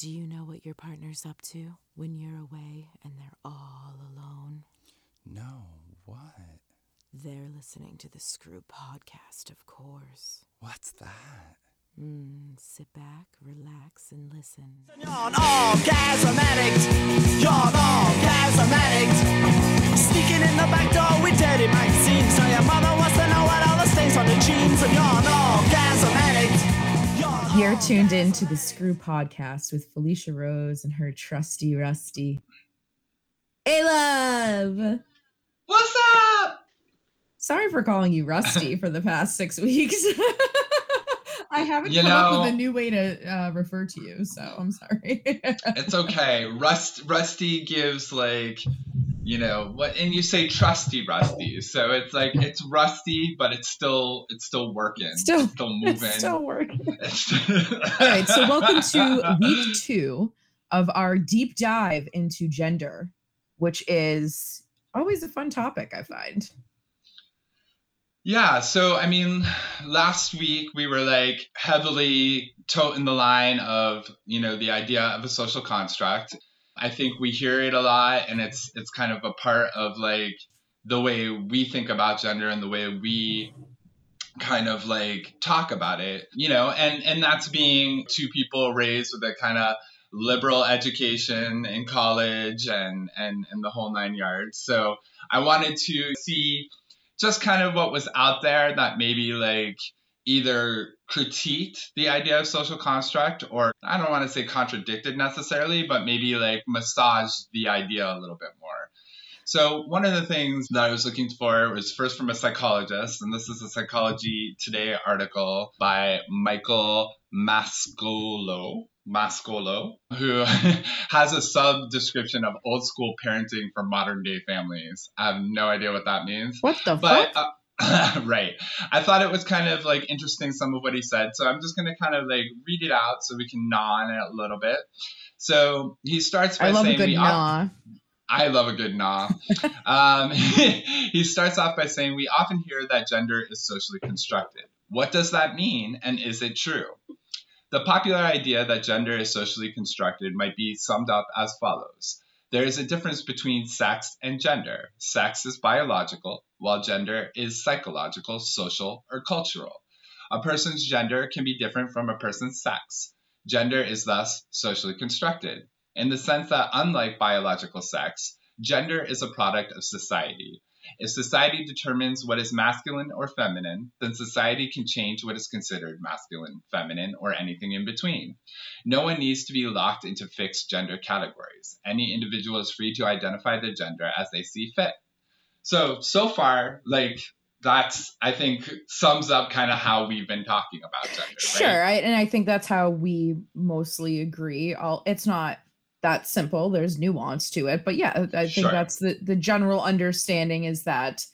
Do you know what your partner's up to when you're away and they're all alone? No, what? They're listening to the Screw podcast, of course. What's that? Mm, sit back, relax, and listen. You're an orgasm addict. You're an orgasm addict. Sneaking in the back door with dirty magazines. So your mother wants to know what all the stains on the jeans. And you're an orgasm addict. You're tuned in to the Screw Podcast with Felicia Rose and her trusty Rusty. Hey, love. What's up? Sorry for calling you Rusty for the past six weeks. I haven't You come up with a new way to uh, refer to you, so I'm sorry. It's okay. Rust Rusty gives like you know what and you say trusty rusty. So it's like it's rusty, but it's still it's still working. Still- It's still moving. it's still working. All right, so welcome to week two of our deep dive into gender, which is always a fun topic, I find. Yeah, so I mean, last week we were like heavily toting the line of, you know, the idea of a social construct. I think we hear it a lot and it's it's kind of a part of like the way we think about gender and the way we kind of like talk about it, you know, and and that's being two people raised with a kind of liberal education in college and and and the whole nine yards. So I wanted to see just kind of what was out there that maybe like either critiqued the idea of social construct or I don't want to say contradicted necessarily, but maybe like massaged the idea a little bit more. So one of the things that I was looking for was first from a psychologist, and this is a Psychology Today article by Michael Mascolo. Mascolo, who has a sub description of old school parenting for modern day families. I have no idea what that means. What the But uh, right, I thought it was kind of like interesting some of what he said, so I'm just gonna kind of like read it out so we can gnaw on it a little bit. So he starts by I love a good we gnaw. I love a good gnaw. um, he starts off by saying we often hear that gender is socially constructed. What does that mean, and is it true? The popular idea that gender is socially constructed might be summed up as follows. There is a difference between sex and gender. Sex is biological, while gender is psychological, social, or cultural. A person's gender can be different from a person's sex. Gender is thus socially constructed, in the sense that, unlike biological sex, gender is a product of society. If society determines what is masculine or feminine, then society can change what is considered masculine, feminine, or anything in between. No one needs to be locked into fixed gender categories. Any individual is free to identify their gender as they see fit. So, so far, like, that's, I think, sums up kind of how we've been talking about gender. right? Sure, I, and I think that's how we mostly agree. All it's not that simple. There's nuance to it, but yeah, I think Sure. that's the the general understanding is that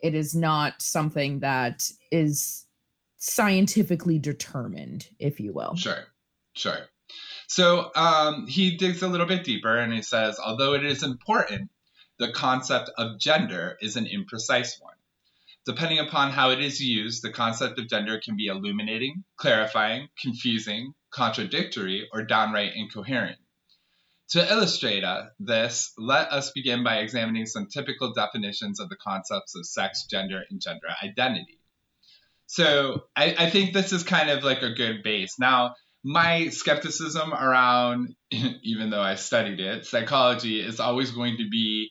it is not something that is scientifically determined, if you will. Sure, sure. So um, he digs a little bit deeper and he says, although it is important, the concept of gender is an imprecise one. Depending upon how it is used, the concept of gender can be illuminating, clarifying, confusing, contradictory, or downright incoherent. To illustrate uh, this, let us begin by examining some typical definitions of the concepts of sex, gender, and gender identity. So I, I think this is kind of like a good base. Now, my skepticism around, even though I studied it, psychology is always going to be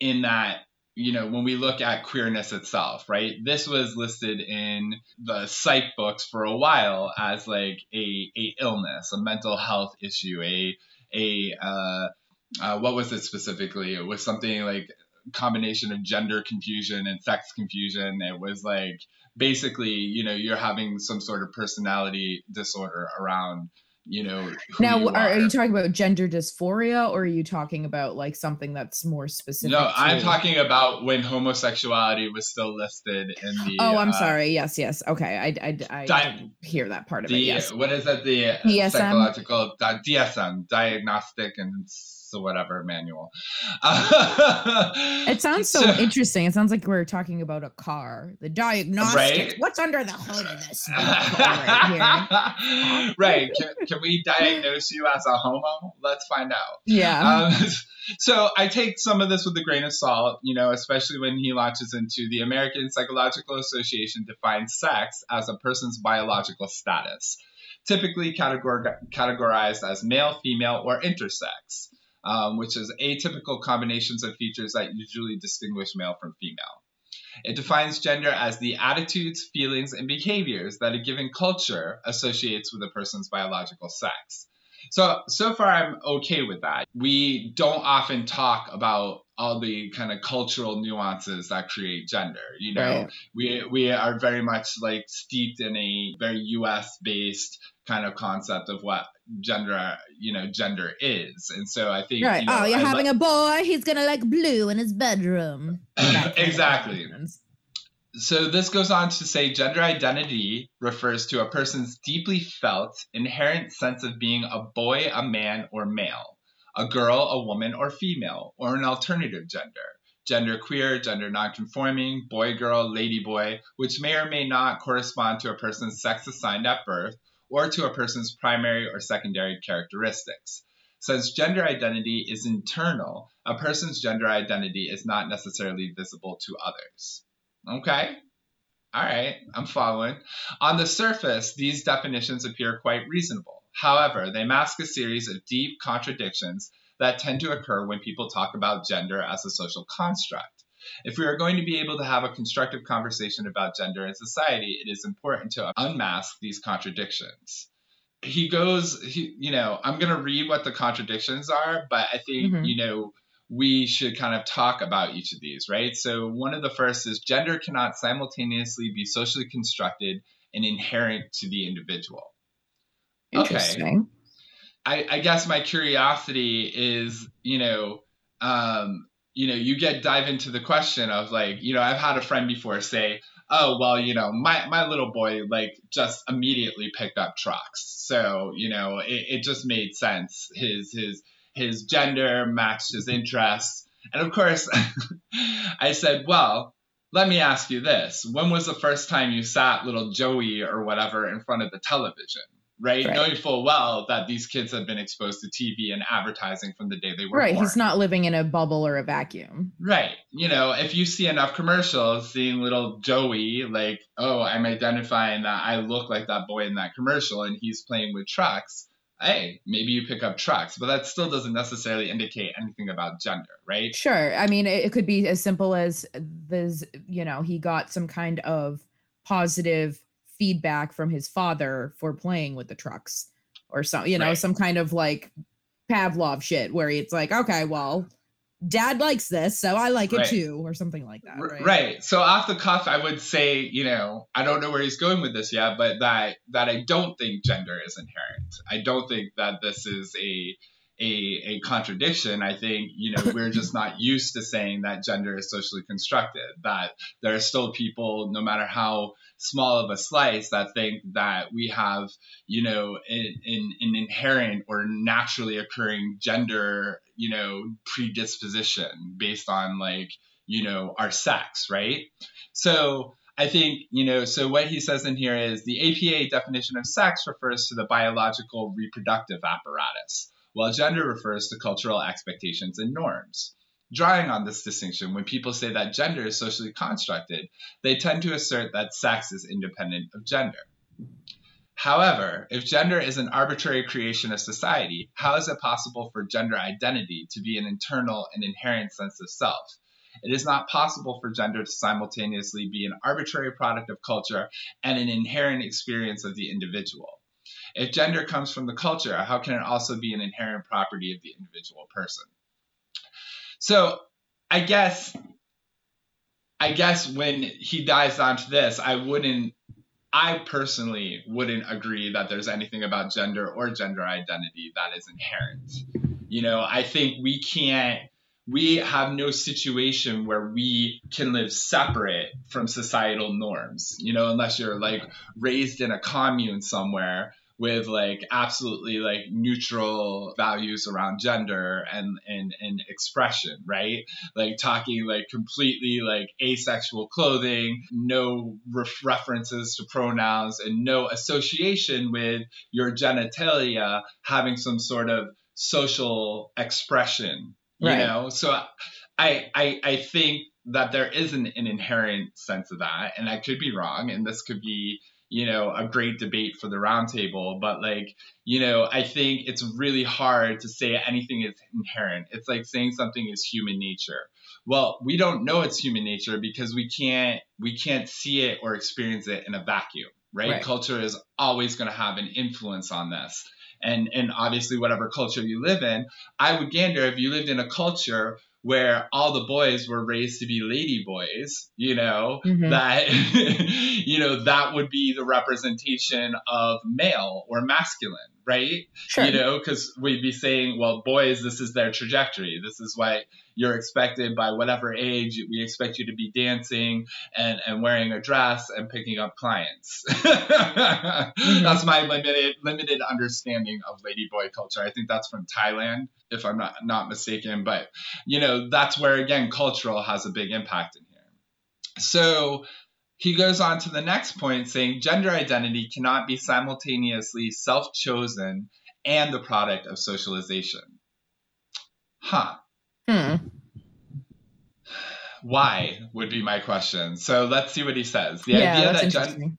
in that, you know, when we look at queerness itself, right? This was listed in the psych books for a while as like a, a illness, a mental health issue, a a uh, uh, what was it specifically? It was something like combination of gender confusion and sex confusion. It was like basically, you know, you're having some sort of personality disorder around, you know, Now, you are, are are. you talking about gender dysphoria, or are you talking about like something that's more specific? no, I'm talking about when homosexuality was still listed in the. Oh, I'm uh, sorry. Yes, yes. Okay, I I, I Di- hear that part of The it. Yes. what is that? The DSM? psychological di- DSM, diagnostic and So whatever manual. It sounds so, interesting. It sounds like we're talking about a car. The diagnostic. Right? What's under the hood of this right here? right. Can, can we diagnose you as a homo? Let's find out. Yeah. Um, so I take some of this with a grain of salt, you know, especially when he launches into the American Psychological Association defines sex as a person's biological status, typically categor- categorized as male, female, or intersex, um, which is atypical combinations of features that usually distinguish male from female. It defines gender as the attitudes, feelings, and behaviors that a given culture associates with a person's biological sex. So so far I'm okay with that. We don't often talk about all the kind of cultural nuances that create gender. You know, Right. we we are very much like steeped in a very US based kind of concept of what gender, you know, gender is. And so I think right. you know, oh, you're I having li- a boy. He's gonna like blue in his bedroom. That kind of Exactly. So this goes on to say gender identity refers to a person's deeply felt inherent sense of being a boy, a man, or male, a girl, a woman, or female, or an alternative gender. Gender queer, gender nonconforming, boy girl, lady boy, which may or may not correspond to a person's sex assigned at birth or to a person's primary or secondary characteristics. Since gender identity is internal, a person's gender identity is not necessarily visible to others. Okay. All right, I'm following. On the surface, these definitions appear quite reasonable. However, they mask a series of deep contradictions that tend to occur when people talk about gender as a social construct. If we are going to be able to have a constructive conversation about gender in society, it is important to unmask these contradictions. He goes, he, you know, I'm going to read what the contradictions are, but I think, Mhm. you know, we should kind of talk about each of these, right? So, one of the first is gender cannot simultaneously be socially constructed and inherent to the individual. Okay. I, I guess my curiosity is, you know, um, you know, you get dive into the question of like, you know, I've had a friend before say, oh, well, you know, my, my little boy like just immediately picked up trucks. So, you know, it, it just made sense. His, his, his gender matched his interests. And of course, I said, well, let me ask you this. When was the first time you sat little Joey or whatever in front of the television? Right? Right. Knowing full well that these kids have been exposed to TV and advertising from the day they were Right. born. He's not living in a bubble or a vacuum. Right. You know, if you see enough commercials seeing little Joey, like, oh, I'm identifying that I look like that boy in that commercial and he's playing with trucks, hey, maybe you pick up trucks. But that still doesn't necessarily indicate anything about gender, right? Sure. I mean, it, it could be as simple as this, you know, he got some kind of positive feedback from his father for playing with the trucks or some, you know, Right. some kind of like Pavlov shit where it's like, okay, well, dad likes this, so I like it too, or something like that. Right. Right. So off the cuff, I would say, you know, I don't know where he's going with this yet, but that that I don't think gender is inherent. I don't think that this is a a, a contradiction. I think, you know, we're just not used to saying that gender is socially constructed, that there are still people, no matter how small of a slice, that think that we have, you know, an, an, inherent or naturally occurring gender, you know, predisposition based on like, you know, our sex, right? So I think, you know, so what he says in here is the APA definition of sex refers to the biological reproductive apparatus, while gender refers to cultural expectations and norms. Drawing on this distinction, when people say that gender is socially constructed, they tend to assert that sex is independent of gender. However, if gender is an arbitrary creation of society, how is it possible for gender identity to be an internal and inherent sense of self? It is not possible for gender to simultaneously be an arbitrary product of culture and an inherent experience of the individual. If gender comes from the culture, how can it also be an inherent property of the individual person? So, I guess, I guess when he dives onto this, I wouldn't, I personally wouldn't agree that there's anything about gender or gender identity that is inherent. You know, I think we can't we have no situation where we can live separate from societal norms, you know, unless you're like raised in a commune somewhere with like absolutely like neutral values around gender and and and expression right like talking like completely like asexual clothing no ref- references to pronouns and no association with your genitalia having some sort of social expression you Right. know so i i i think that there isn't an inherent sense of that and i could be wrong and this could be you know a great debate for the roundtable but like you know i think it's really hard to say anything is inherent. It's like saying something is human nature. Well we don't know it's human nature because we can't we can't see it or experience it in a vacuum right, Right. culture is always going to have an influence on this. And and obviously whatever culture you live in i would gander if you lived in a culture where all the boys were raised to be lady boys you know Mhm. that you know that would be the representation of male or masculine right? Sure. you know because we'd be saying well boys this is their trajectory. This is why you're expected by whatever age we expect you to be dancing and, and wearing a dress and picking up clients. Mm-hmm. That's my limited limited understanding of ladyboy culture. I think that's from thailand if i'm not not mistaken but you know that's where again cultural has a big impact in here. So he goes on to the next point saying gender identity cannot be simultaneously self chosen and the product of socialization. Huh. Hmm. Why would be my question. So let's see what he says. The yeah, idea that's that gen- interesting.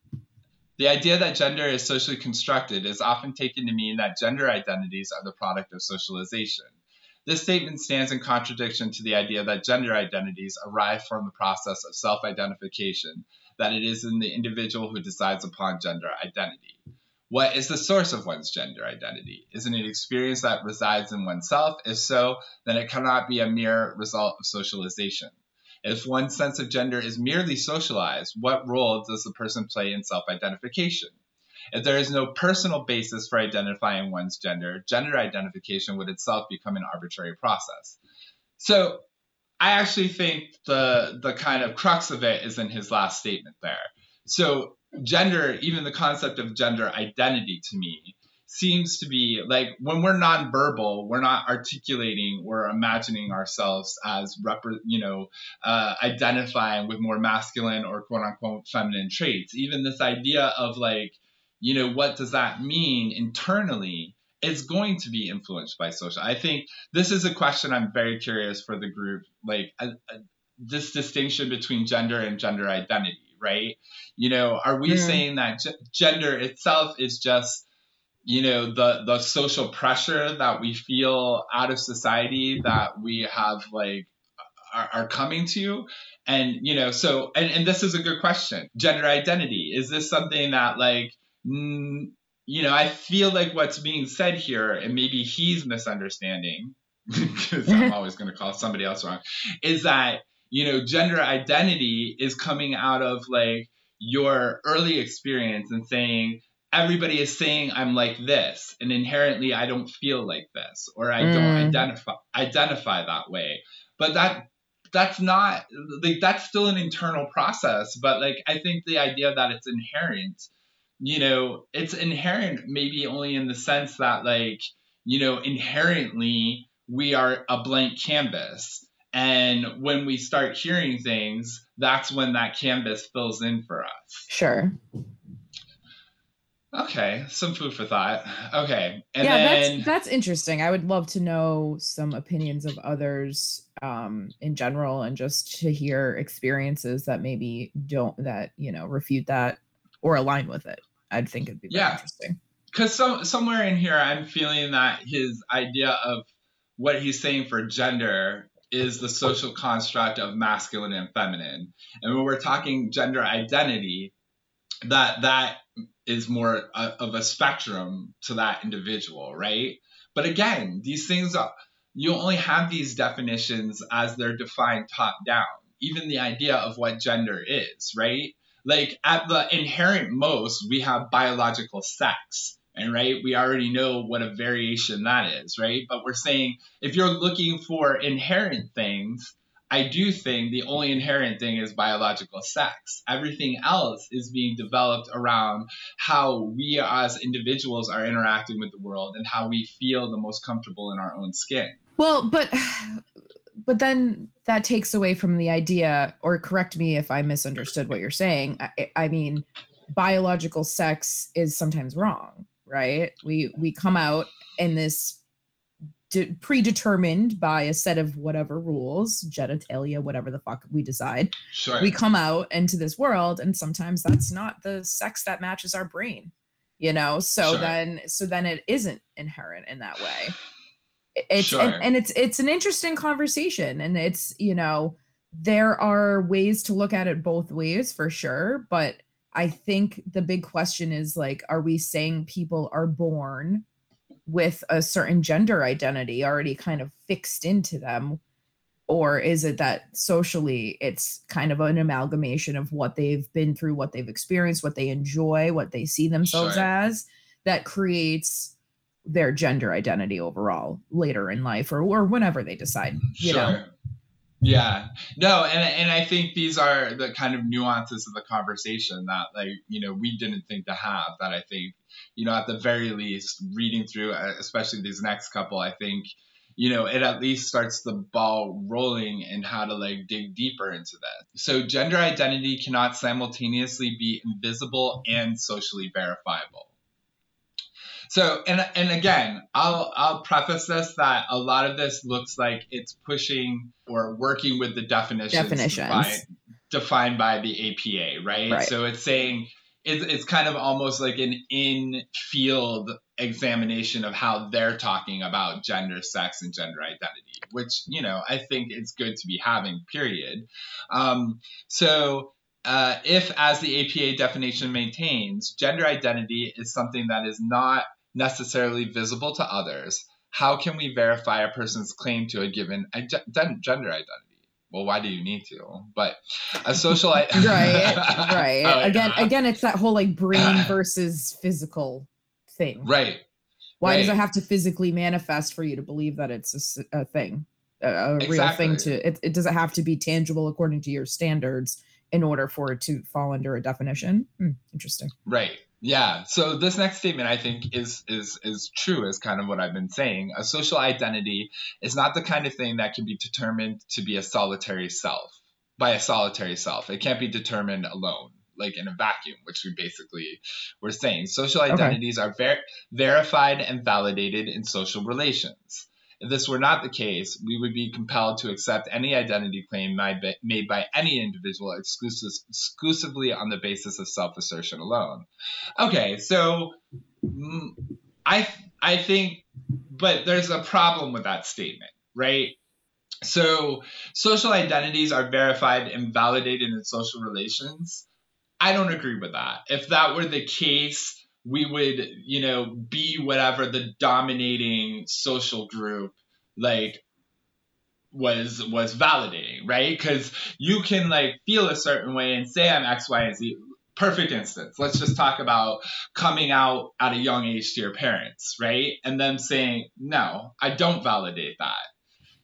the idea that gender is socially constructed is often taken to mean that gender identities are the product of socialization. This statement stands in contradiction to the idea that gender identities arrive from the process of self identification, that it is in the individual who decides upon gender identity. What is the source of one's gender identity? Isn't it an experience that resides in oneself? If so, then it cannot be a mere result of socialization. If one's sense of gender is merely socialized, what role does the person play in self identification? If there is no personal basis for identifying one's gender, gender identification would itself become an arbitrary process. So I actually think the the kind of crux of it is in his last statement there. So gender, even the concept of gender identity to me seems to be like when we're nonverbal, we're not articulating or imagining ourselves as rep- you know uh, identifying with more masculine or quote unquote feminine traits. Even this idea of like you know what does that mean internally is going to be influenced by social. I think this is a question I'm very curious for the group, like a, a, this distinction between gender and gender identity, right? You know, are we Mm. saying that g- gender itself is just you know the the social pressure that we feel out of society that we have like are, are coming to and you know so and, and this is a good question gender identity is this something that like you know i feel like what's being said here and maybe he's misunderstanding because i'm always going to call somebody else wrong is that you know gender identity is coming out of like your early experience and saying everybody is saying i'm like this and inherently i don't feel like this or i don't Mm. identify identify that way but that that's not like that's still an internal process but like i think the idea that it's inherent you know it's inherent maybe only in the sense that like you know inherently we are a blank canvas and when we start hearing things that's when that canvas fills in for us Sure. okay some food for thought okay and yeah, then that's that's interesting. I would love to know some opinions of others um in general and just to hear experiences that maybe don't that, you know, refute that or align with it. I'd think it'd be Yeah. interesting. because some somewhere in here I'm feeling that his idea of what he's saying for gender is the social construct of masculine and feminine. And when we're talking gender identity, that that is more a, of a spectrum to that individual, right? But again, these things are you only have these definitions as they're defined top down. Even the idea of what gender is, right? Like at the inherent most, we have biological sex. And right, we already know what a variation that is, right? But we're saying if you're looking for inherent things, I do think the only inherent thing is biological sex. Everything else is being developed around how we as individuals are interacting with the world and how we feel the most comfortable in our own skin. Well, but but then that takes away from the idea, or correct me if I misunderstood what you're saying. I, I mean, biological sex is sometimes wrong, right? We we come out in this de- predetermined by a set of whatever rules, genitalia, whatever the fuck we decide. Sure. We come out into this world, and sometimes that's not the sex that matches our brain, you know. So Sure. then, so then it isn't inherent in that way. It- It's Sure. and, and it's it's an interesting conversation, and it's you know there are ways to look at it both ways for sure, but I think the big question is like, are we saying people are born with a certain gender identity already kind of fixed into them? Or is it that socially it's kind of an amalgamation of what they've been through, what they've experienced, what they enjoy, what they see themselves Sure. as that creates their gender identity overall later in life or, or whenever they decide, you know? Yeah. No, and and I think these are the kind of nuances of the conversation that like, you know, we didn't think to have that I think, you know, at the very least reading through uh, especially these next couple, I think you know, it at least starts the ball rolling in how to like dig deeper into that. So gender identity cannot simultaneously be invisible and socially verifiable. So and and again, I'll I'll preface this that a lot of this looks like it's pushing or working with the definitions, Definitions. defined, defined by the APA, right? Right. So it's saying it's, it's kind of almost like an in-field examination of how they're talking about gender, sex, and gender identity, which you know I think it's good to be having. Period. Um, so uh, if, as the APA definition maintains, gender identity is something that is not necessarily visible to others, how can we verify a person's claim to a given ide- gender identity? Well, why do you need to? But a social right right Oh, again yeah. again it's that whole like brain versus physical thing right. why does it have to physically manifest for you to believe that it's a thing a, a real thing to it, it doesn't have to be tangible according to your standards in order for it to fall under a definition Hmm, interesting Right. Yeah. So this next statement I think is is is true is kind of what I've been saying. A social identity is not the kind of thing that can be determined to be a solitary self by a solitary self. It can't be determined alone, like in a vacuum, which we basically were saying. Social Okay. identities are ver- verified and validated in social relations. If this were not the case, we would be compelled to accept any identity claim made by, any individual exclusively on the basis of self-assertion alone. Okay, so mm, I I think, but there's a problem with that statement, right? So social identities are verified and validated in social relations. I don't agree with that. If that were the case, we would, you know, be whatever the dominating social group like was was validating, right? Because you can like feel a certain way and say I'm X, Y, and Z. Perfect instance. Let's just talk about coming out at a young age to your parents, right? And them saying, no, I don't validate that.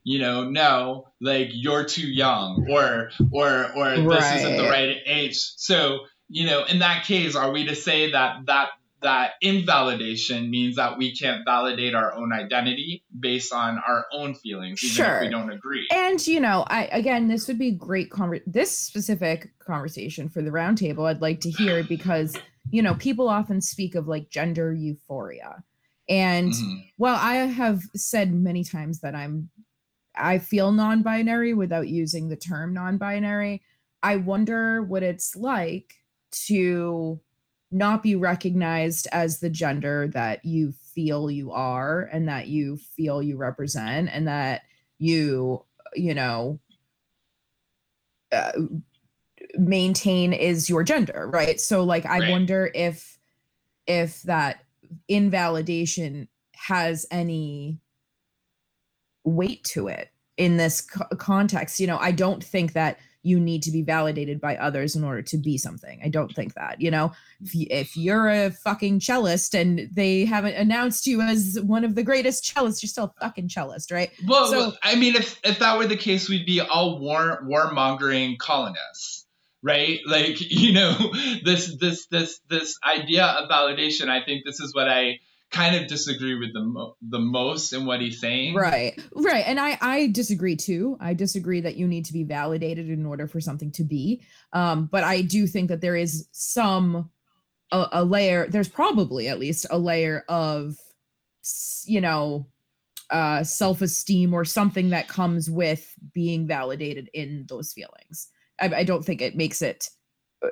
You know, no, like you're too young or or or this isn't the Right. right age. So, you know, in that case, are we to say that that that invalidation means that we can't validate our own identity based on our own feelings, even if Sure. we don't agree? and you know i again this would be great conver- this specific conversation for the roundtable i'd like to hear because you know people often speak of like gender euphoria and Mhm. well i have said many times that i'm i feel non-binary without using the term non-binary i wonder what it's like to not be recognized as the gender that you feel you are and that you feel you represent and that you you know uh, maintain is your gender right so like i Right. wonder if if that invalidation has any weight to it in this co- context you know i don't think that you need to be validated by others in order to be something. I don't think that, you know, if, you, if you're a fucking cellist and they haven't announced you as one of the greatest cellists, you're still a fucking cellist, right? Well, So- well, I mean, if if that were the case, we'd be all war warmongering colonists, right? Like, you know, this this this this idea of validation. I think this is what I kind of disagree with the mo- the most in what he's saying. Right. Right. And I I disagree too. I disagree that you need to be validated in order for something to be. Um, but I do think that there is some a, a layer, there's probably at least a layer of you know uh self-esteem or something that comes with being validated in those feelings. I, I don't think it makes it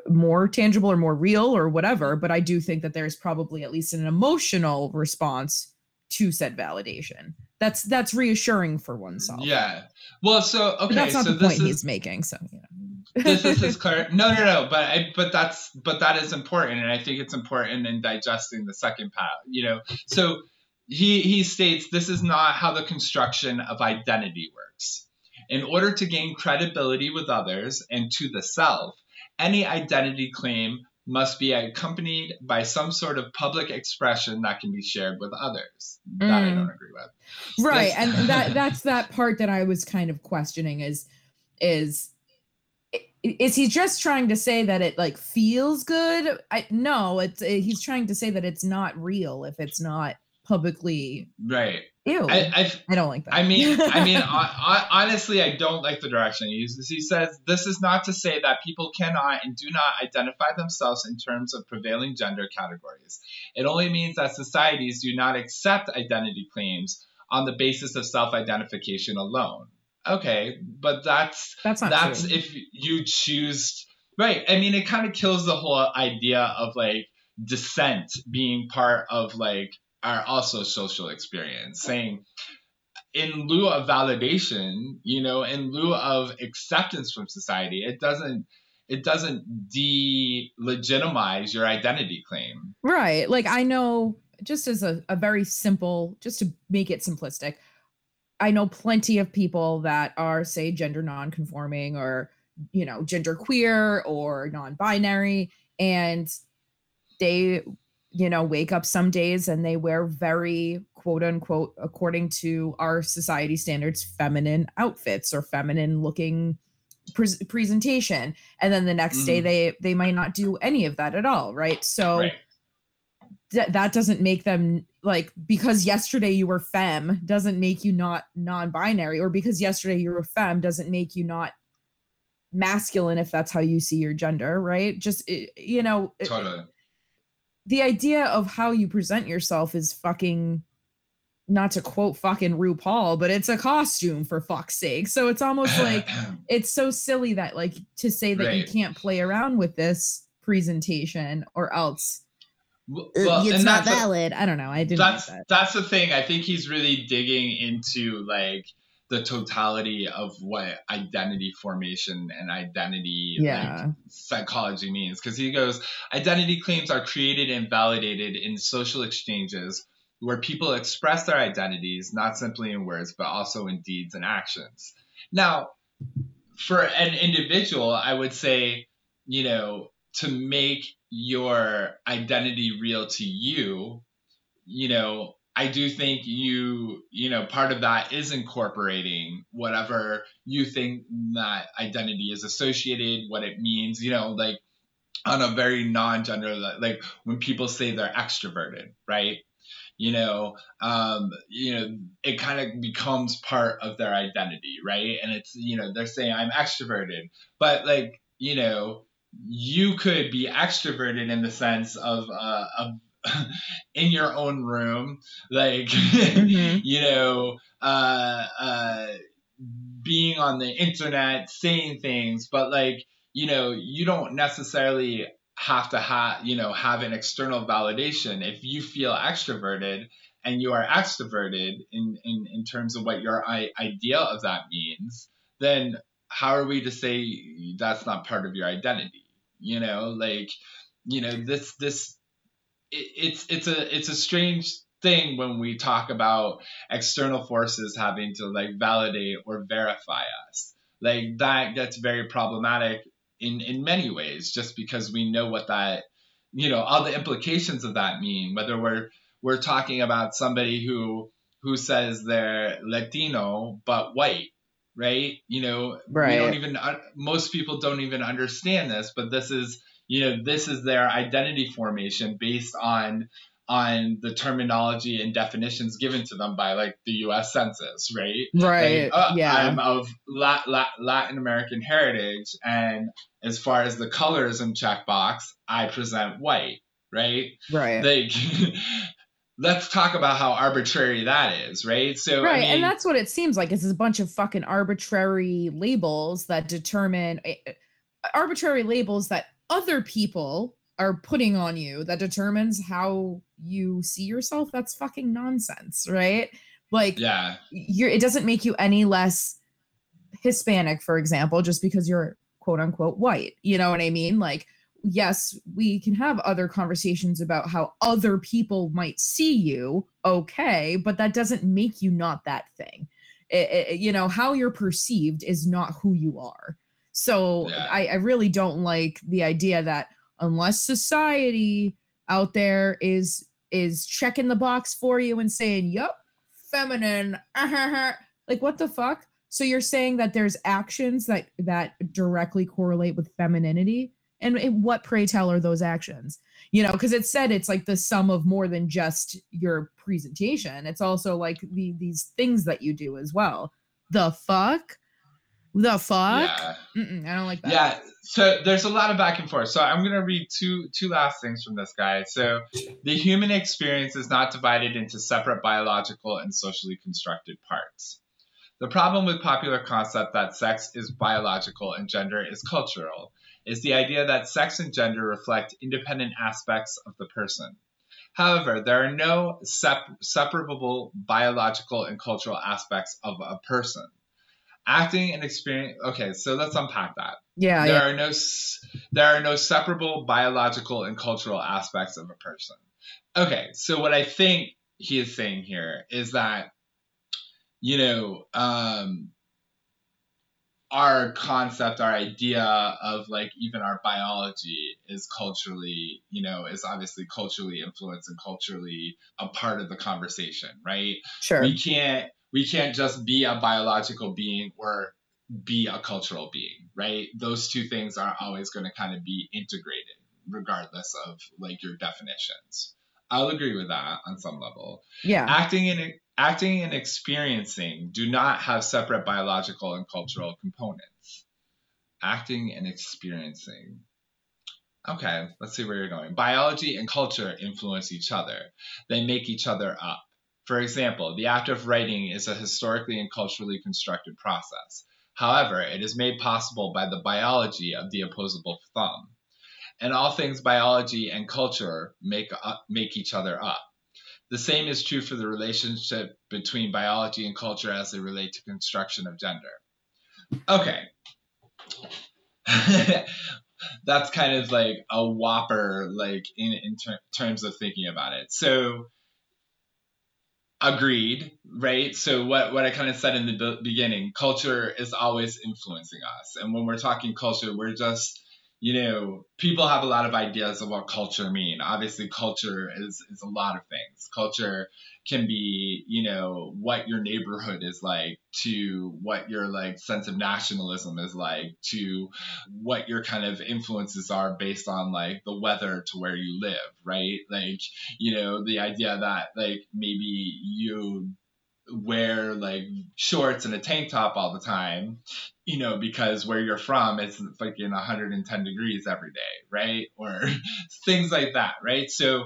more tangible or more real or whatever, but I do think that there's probably at least an emotional response to said validation. That's that's reassuring for oneself. Yeah. Well, so But okay, that's not so the point is he's making. So you know. this is his clear. No, no, no. But I, but that's but that is important, and I think it's important in digesting the second part. You know, so he he states this is not how the construction of identity works. In order to gain credibility with others and to the self, any identity claim must be accompanied by some sort of public expression that can be shared with others. That I Mm. don't agree with. right and that that's that part that i was kind of questioning is is is he just trying to say that it like feels good i no it's uh, he's trying to say that it's not real if it's not publicly Right. Ew I, i, I don't like that I mean, I mean, hon- hon- honestly, I don't like the direction he uses. He says this is not to say that people cannot and do not identify themselves in terms of prevailing gender categories. It only means that societies do not accept identity claims on the basis of self-identification alone. Okay, but that's that's not that's true. if you choose right. I mean, it kind of kills the whole idea of like dissent being part of like our also social experience, saying in lieu of validation, you know, in lieu of acceptance from society, it doesn't it doesn't delegitimize your identity claim. Right. Like I know just as a, a very simple, just to make it simplistic, I know plenty of people that are, say, gender non-conforming or, you know, gender queer or non-binary, and they, you know, wake up some days and they wear very quote unquote, according to our society standards, feminine outfits or feminine looking pres presentation. And then the next day Mhm. they they might not do any of that at all. Right. So right. that that doesn't make them like because yesterday you were femme doesn't make you not non-binary or because yesterday you were femme doesn't make you not masculine if that's how you see your gender right just it- you know it- Totally. The idea of how you present yourself is fucking not to quote fucking RuPaul but it's a costume for fuck's sake. So it's almost like it's so silly that like to say that you can't play around with this presentation or else. Well, uh, it's not that's a- valid. I don't know. I didn't that's like that. that's the thing. I think he's really digging into like the totality of what identity formation and identity like, psychology means. Because he goes identity claims are created and validated in social exchanges where people express their identities not simply in words but also in deeds and actions. Now for an individual i would say you know to make your identity real to you you know i do think you you know part of that is incorporating whatever you think that identity is associated what it means you know like on a very non-gender like when people say they're extroverted right? You know um you know it kind of becomes part of their identity right? And it's you know they're saying i'm extroverted. But like you know you could be extroverted in the sense of uh of in your own room like Mhm. you know uh uh being on the internet saying things but like you know you don't necessarily have to have you know have an external validation if you feel extroverted and you are extroverted in in, in terms of what your I- idea of that means then how are we to say that's not part of your identity you know like you know this this it's it's a it's a strange thing when we talk about external forces having to like validate or verify us. Like that gets very problematic in in many ways just because we know what that you know all the implications of that mean. Whether we're we're talking about somebody who who says they're latino but white right? You know we don't even uh, most people don't even understand this but this is you know this is their identity formation based on on the terminology and definitions given to them by like the US census right Right. like, uh, yeah. I'm of La- La- Latin American heritage, and as far as the colorism checkbox, I present white, right? right. Like, let's talk about how arbitrary that is, right? So, I right mean, and that's what it seems like it's a bunch of fucking arbitrary labels that determine eh, arbitrary labels that other people are putting on you that determines how you see yourself that's fucking nonsense right? Like yeah, you're it doesn't make you any less hispanic for example just because you're quote unquote white you know what i mean? Like yes we can have other conversations about how other people might see you okay but that doesn't make you not that thing. It- it- you know how you're perceived is not who you are so Yeah. I, I really don't like the idea that unless society out there is is checking the box for you and saying yup feminine like what the fuck? So you're saying that there's actions that that directly correlate with femininity? And in what pray tell are those actions? You know because it said it's like the sum of more than just your presentation. It's also like the these things that you do as well. The fuck the fuck yeah, Mm-mm, i don't like that yeah. So there's a lot of back and forth. So I'm gonna read two two last things from this guy. So the human experience is not divided into separate biological and socially constructed parts. The problem with popular concept that sex is biological and gender is cultural is the idea that sex and gender reflect independent aspects of the person. However, there are no sep- separable biological and cultural aspects of a person. Acting and experience. Okay, so let's unpack that yeah there yeah are no there are no separable biological and cultural aspects of a person. Okay, so what I think he is saying here is that you know um, our concept, our idea of like even our biology is culturally, you know, is obviously culturally influenced and culturally a part of the conversation, right? sure we can't we can't just be a biological being or be a cultural being right? Those two things are always going to kind of be integrated regardless of like your definitions. I'll agree with that on some level. Yeah. Acting and acting and experiencing do not have separate biological and cultural components. Acting and experiencing. Okay let's see where you're going. Biology and culture influence each other. They make each other up for example the act of writing is a historically and culturally constructed process however it is made possible by the biology of the opposable thumb and all things biology and culture make up, make each other up the same is true for the relationship between biology and culture as they relate to construction of gender. Okay. That's kind of like a whopper, like in, in ter- terms of thinking about it. So, agreed, right? So, what, what I kind of said in the beginning culture is always influencing us. And when we're talking culture, we're just you know, people have a lot of ideas of what culture mean. Obviously, culture is, is a lot of things. Culture can be, you know, what your neighborhood is like, to what your like sense of nationalism is like, to what your kind of influences are based on like the weather to where you live, right? Like, you know, the idea that like maybe you wear like shorts and a tank top all the time, you know, because where you're from it's fucking 110 degrees every day, right? Or things like that, right? So,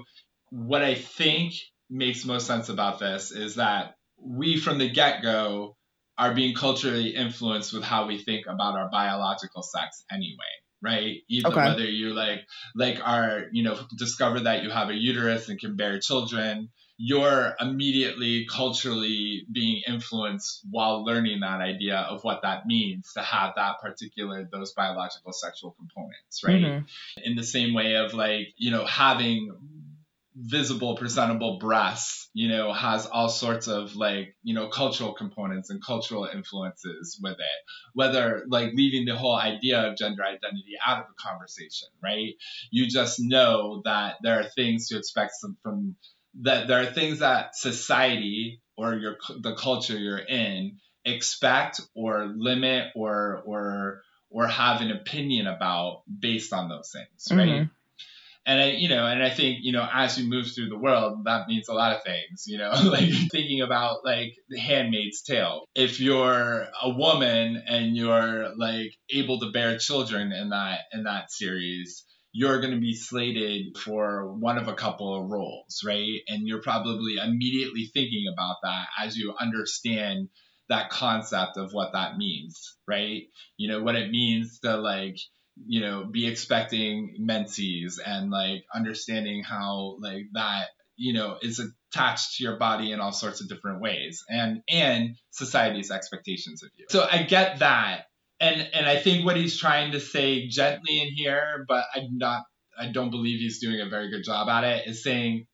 what I think makes most sense about this is that we from the get go are being culturally influenced with how we think about our biological sex anyway right even Okay. whether you like like are you know discover that you have a uterus and can bear children you're immediately culturally being influenced while learning that idea of what that means to have that particular those biological sexual components right Mhm. in the same way of like you know having visible, presentable breasts, you know, has all sorts of like, you know, cultural components and cultural influences with it. Whether like leaving the whole idea of gender identity out of the conversation, right? You just know that there are things to expect from that there are things that society or your the culture you're in expect or limit or or or have an opinion about based on those things, right? Mm-hmm. And I, you know, and I think, you know, as you move through the world, that means a lot of things, you know, like thinking about like the handmaid's tale. If you're a woman and you're like able to bear children in that in that series, you're going to be slated for one of a couple of roles, right? And you're probably immediately thinking about that as you understand that concept of what that means, right? You know, what it means to like, you know, be expecting menses and like understanding how like that, you know, is attached to your body in all sorts of different ways and and society's expectations of you. So I get that. And and I think what he's trying to say gently in here, but I'm not I don't believe he's doing a very good job at it, is saying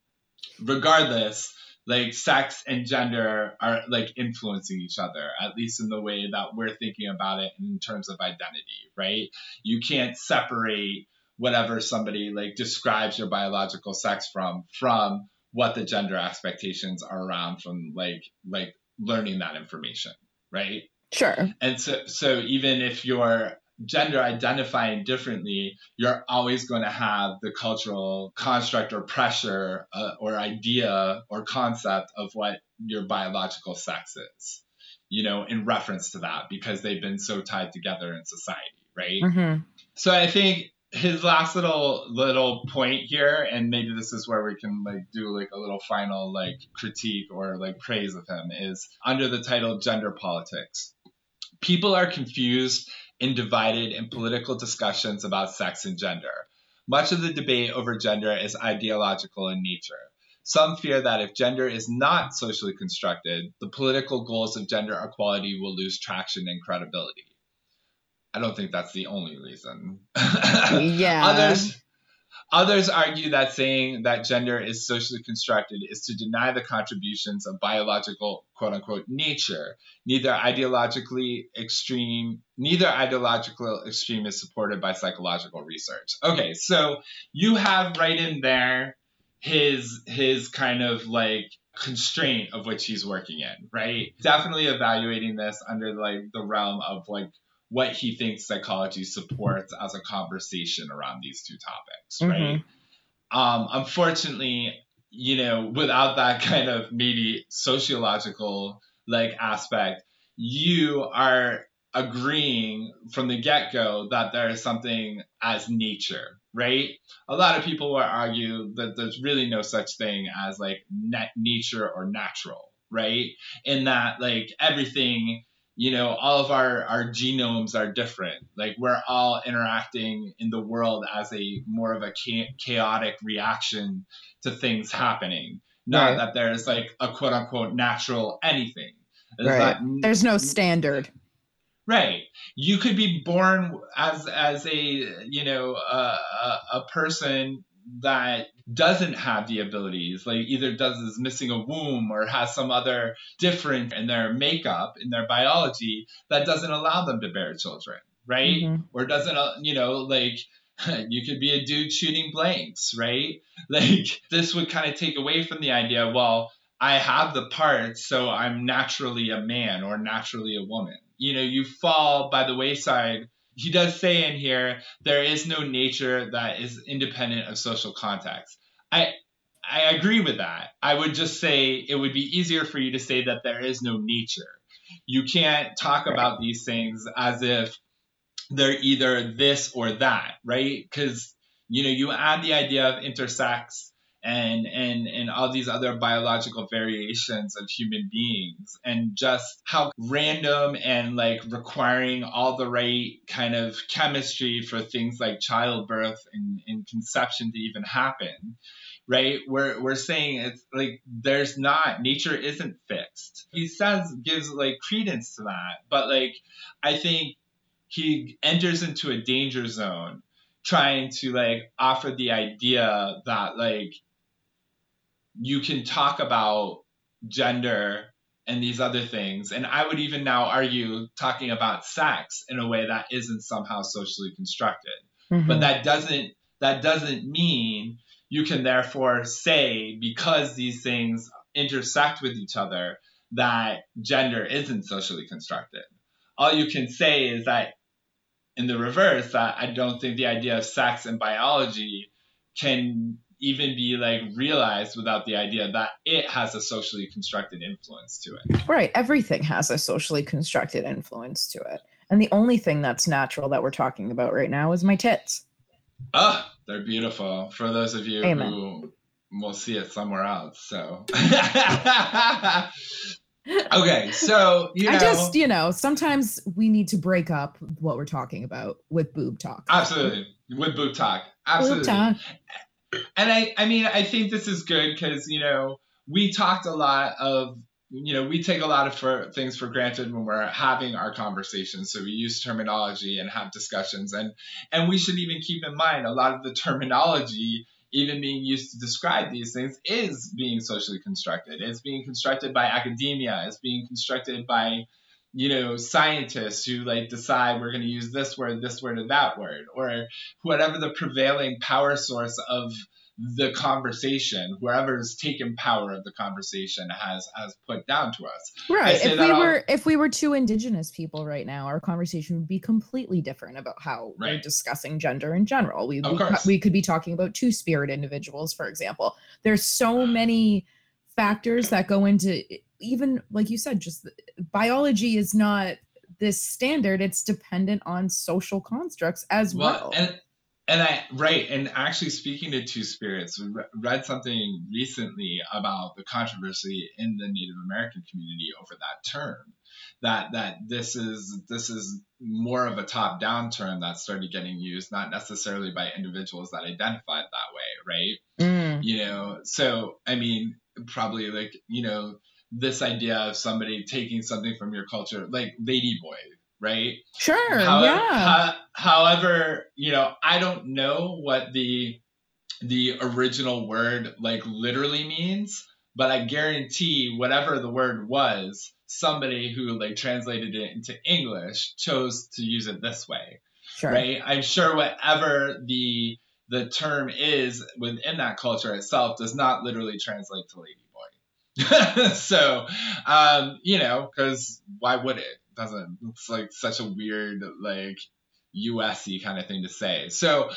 regardless, like sex and gender are like influencing each other, at least in the way that we're thinking about it in terms of identity, right? You can't separate whatever somebody like describes your biological sex from from what the gender expectations are around from like like learning that information, right? Sure. And so so even if you're gender identifying differently, you're always going to have the cultural construct or pressure uh, or idea or concept of what your biological sex is, you know, in reference to that because they've been so tied together in society, right? Mm-hmm. So I think his last little little point here and maybe this is where we can like do like a little final like critique or like praise of him is under the title gender politics people are confused and divided in political discussions about sex and gender. Much of the debate over gender is ideological in nature. Some fear that if gender is not socially constructed, the political goals of gender equality will lose traction and credibility. I don't think that's the only reason. yeah. Others Others argue that saying that gender is socially constructed is to deny the contributions of biological quote unquote nature. Neither ideologically extreme, neither ideological extreme is supported by psychological research. Okay, so you have right in there his his kind of like constraint of which he's working in, right? Definitely evaluating this under like the realm of like what he thinks psychology supports as a conversation around these two topics, right? Mm-hmm. Um, unfortunately, you know, without that kind of maybe sociological like aspect, you are agreeing from the get go that there is something as nature, right? A lot of people will argue that there's really no such thing as like net nature or natural, right? In that like everything you know all of our our genomes are different. Like we're all interacting in the world as a more of a chaotic reaction to things happening. Not right. that there's like a quote unquote natural anything. Right. there's no standard. Right. You could be born as as a you know a, a, a person that doesn't have the abilities, like either does is missing a womb or has some other difference in their makeup, in their biology, that doesn't allow them to bear children, right? Mm-hmm. Or doesn't, uh, you know, like you could be a dude shooting blanks, right? Like this would kind of take away from the idea, well, I have the parts, so I'm naturally a man or naturally a woman. You know, you fall by the wayside he does say in here there is no nature that is independent of social context. I I agree with that. I would just say it would be easier for you to say that there is no nature. You can't talk about these things as if they're either this or that, right? Because you know, you add the idea of intersex and and and all these other biological variations of human beings. And just how random and like requiring all the right kind of chemistry for things like childbirth and, and conception to even happen right? We're we're saying it's like there's not nature isn't fixed. He says gives like credence to that but like i think he enters into a danger zone trying to like offer the idea that like you can talk about gender and these other things. And I would even now argue talking about sex in a way that isn't somehow socially constructed. Mhm. But that doesn't that doesn't mean you can therefore say because these things intersect with each other that gender isn't socially constructed. All you can say is that in the reverse that I don't think the idea of sex and biology can even be like realized without the idea that it has a socially constructed influence to it. Right. Everything has a socially constructed influence to it. And the only thing that's natural that we're talking about right now is my tits. Oh, they're beautiful. For those of you Amen. who will see it somewhere else. So Okay, so you know I just, you know, sometimes we need to break up what we're talking about with boob talk. absolutely with boob talk. Absolutely. Boob talk. And I, I mean, I think this is good because you know we talked a lot of, you know, we take a lot of for, things for granted when we're having our conversations. So we use terminology and have discussions, and and we should even keep in mind a lot of the terminology even being used to describe these things is being socially constructed. It's being constructed by academia. It's being constructed by you know scientists who like decide we're going to use this word this word or that word or whatever the prevailing power source of the conversation whoever's taken power of the conversation has has put down to us Right. If we all- were if we were two indigenous people right now, our conversation would be completely different about how we're discussing gender in general. We we, we could be talking about two spirit individuals, for example. There's so ah. many factors that go into even like you said, just biology is not this standard. It's dependent on social constructs as well. well and and i right and actually speaking to two spirits re- read something recently about the controversy in the native american community over that term that that this is this is more of a top down term that started getting used not necessarily by individuals that identified that way right Mm. you know so i mean probably like you know this idea of somebody taking something from your culture like lady boy right Sure. However, yeah. ho- however, you know, I don't know what the the original word like literally means, but I guarantee whatever the word was, somebody who like translated it into English chose to use it this way, sure. right? I'm sure whatever the the term is within that culture itself does not literally translate to lady. so, um, you know, because why would it? Doesn't it's like such a weird like USy kind of thing to say. So,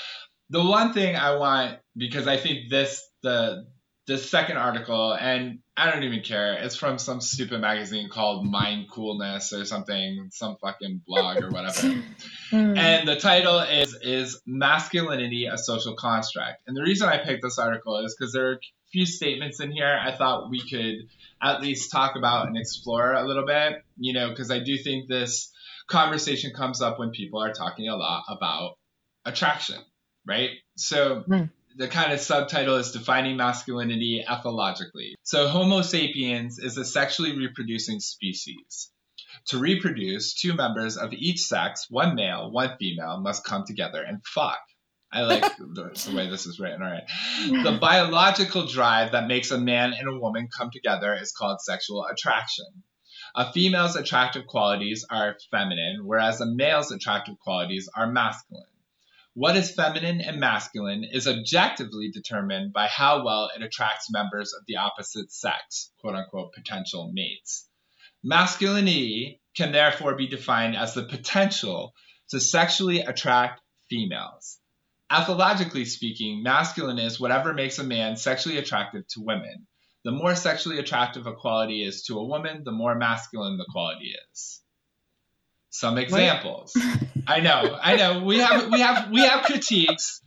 the one thing I want because I think this the this second article and I don't even care. It's from some stupid magazine called Mind Coolness or something, some fucking blog or whatever. Mm. And the title is is masculinity a social construct. And the reason I picked this article is because there are few statements in here I thought we could at least talk about and explore a little bit. You know, because I do think this conversation comes up when people are talking a lot about attraction, right? So Hmm. the kind of subtitle is defining masculinity ethologically. So Homo sapiens is a sexually reproducing species. To reproduce, two members of each sex, one male, one female, must come together and fuck. I like the, the way this is written. All right. The biological drive that makes a man and a woman come together is called sexual attraction. A female's attractive qualities are feminine, whereas a male's attractive qualities are masculine. What is feminine and masculine is objectively determined by how well it attracts members of the opposite sex, quote unquote, potential mates. Masculinity can therefore be defined as the potential to sexually attract females. Ethologically speaking, masculine is whatever makes a man sexually attractive to women. The more sexually attractive a quality is to a woman, the more masculine the quality is. Some examples. I know, I know. We have we have we have critiques.